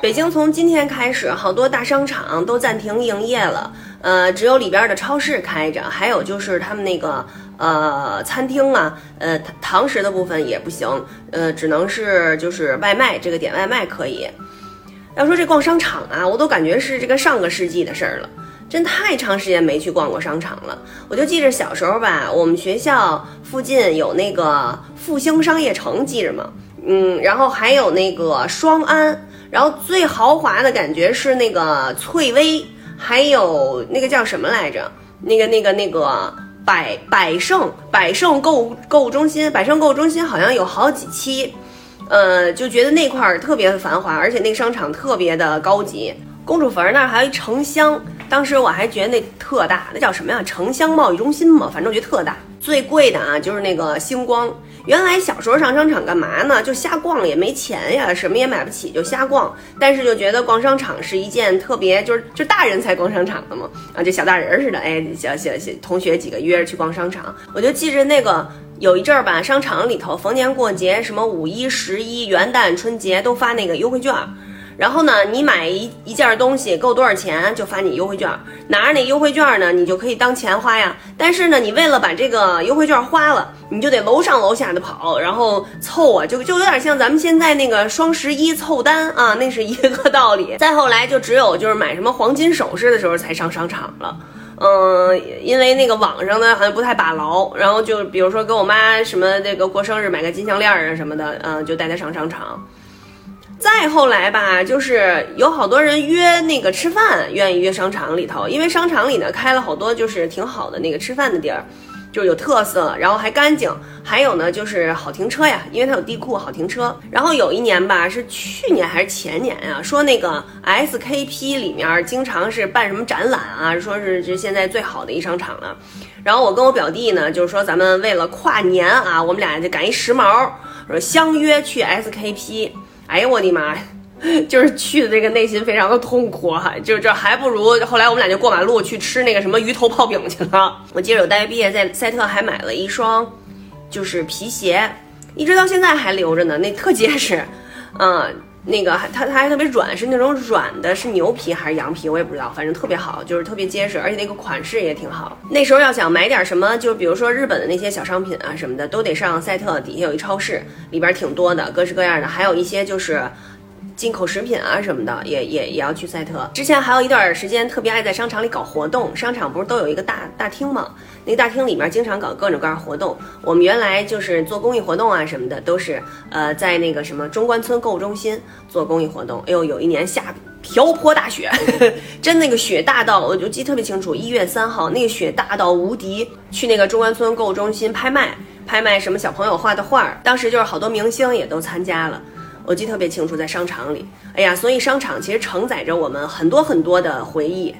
北京从今天开始，好多大商场都暂停营业了，呃，只有里边的超市开着，还有就是他们那个呃餐厅啊，呃堂食的部分也不行，呃，只能是就是外卖，这个点外卖可以。要说这逛商场啊，我都感觉是这个上个世纪的事儿了，真太长时间没去逛过商场了。我就记着小时候吧，我们学校附近有那个复兴商业城，记着吗？嗯，然后还有那个双安。然后最豪华的感觉是那个翠微，还有那个叫什么来着？那个那个那个百百盛百盛购物购物中心，百盛购物中心好像有好几期，呃，就觉得那块儿特别的繁华，而且那个商场特别的高级。公主坟那儿还有一城乡，当时我还觉得那特大，那叫什么呀？城乡贸易中心嘛，反正我觉得特大。最贵的啊，就是那个星光。原来小时候上商场干嘛呢？就瞎逛，也没钱呀，什么也买不起，就瞎逛。但是就觉得逛商场是一件特别，就是就大人才逛商场的嘛，啊，就小大人似的。哎，小小小同学几个约着去逛商场，我就记着那个有一阵儿吧，商场里头逢年过节，什么五一、十一、元旦、春节都发那个优惠券。然后呢，你买一一件东西够多少钱，就发你优惠券。拿着那优惠券呢，你就可以当钱花呀。但是呢，你为了把这个优惠券花了，你就得楼上楼下的跑，然后凑啊，就 就有点像咱们现在那个双十一凑单啊，那是一个道理。再后来就只有就是买什么黄金首饰的时候才上商场了。嗯，因为那个网上呢好像不太把牢，然后就比如说给我妈什么那个过生日买个金项链啊什么的，嗯，就带她上商场。再后来吧，就是有好多人约那个吃饭，愿意约商场里头，因为商场里呢开了好多就是挺好的那个吃饭的地儿，就是有特色，然后还干净，还有呢就是好停车呀，因为它有地库，好停车。然后有一年吧，是去年还是前年呀，说那个 SKP 里面经常是办什么展览啊，说是这现在最好的一商场了。然后我跟我表弟呢，就是说咱们为了跨年啊，我们俩就赶一时髦，说相约去 SKP。哎呀，我的妈呀！就是去的这个内心非常的痛苦哈，就这还不如后来我们俩就过马路去吃那个什么鱼头泡饼去了。我记得我大学毕业在赛特还买了一双，就是皮鞋，一直到现在还留着呢，那特结实，嗯。那个还它它还特别软，是那种软的，是牛皮还是羊皮，我也不知道，反正特别好，就是特别结实，而且那个款式也挺好。那时候要想买点什么，就比如说日本的那些小商品啊什么的，都得上赛特底下有一超市，里边挺多的，各式各样的，还有一些就是。进口食品啊什么的，也也也要去赛特。之前还有一段时间特别爱在商场里搞活动，商场不是都有一个大大厅吗？那个大厅里面经常搞各种各样活动。我们原来就是做公益活动啊什么的，都是呃在那个什么中关村购物中心做公益活动。哎呦，有一年下瓢泼大雪，真那个雪大到，我就记特别清楚，一月三号那个雪大到无敌。去那个中关村购物中心拍卖，拍卖什么小朋友画的画，当时就是好多明星也都参加了。我记得特别清楚，在商场里，哎呀，所以商场其实承载着我们很多很多的回忆。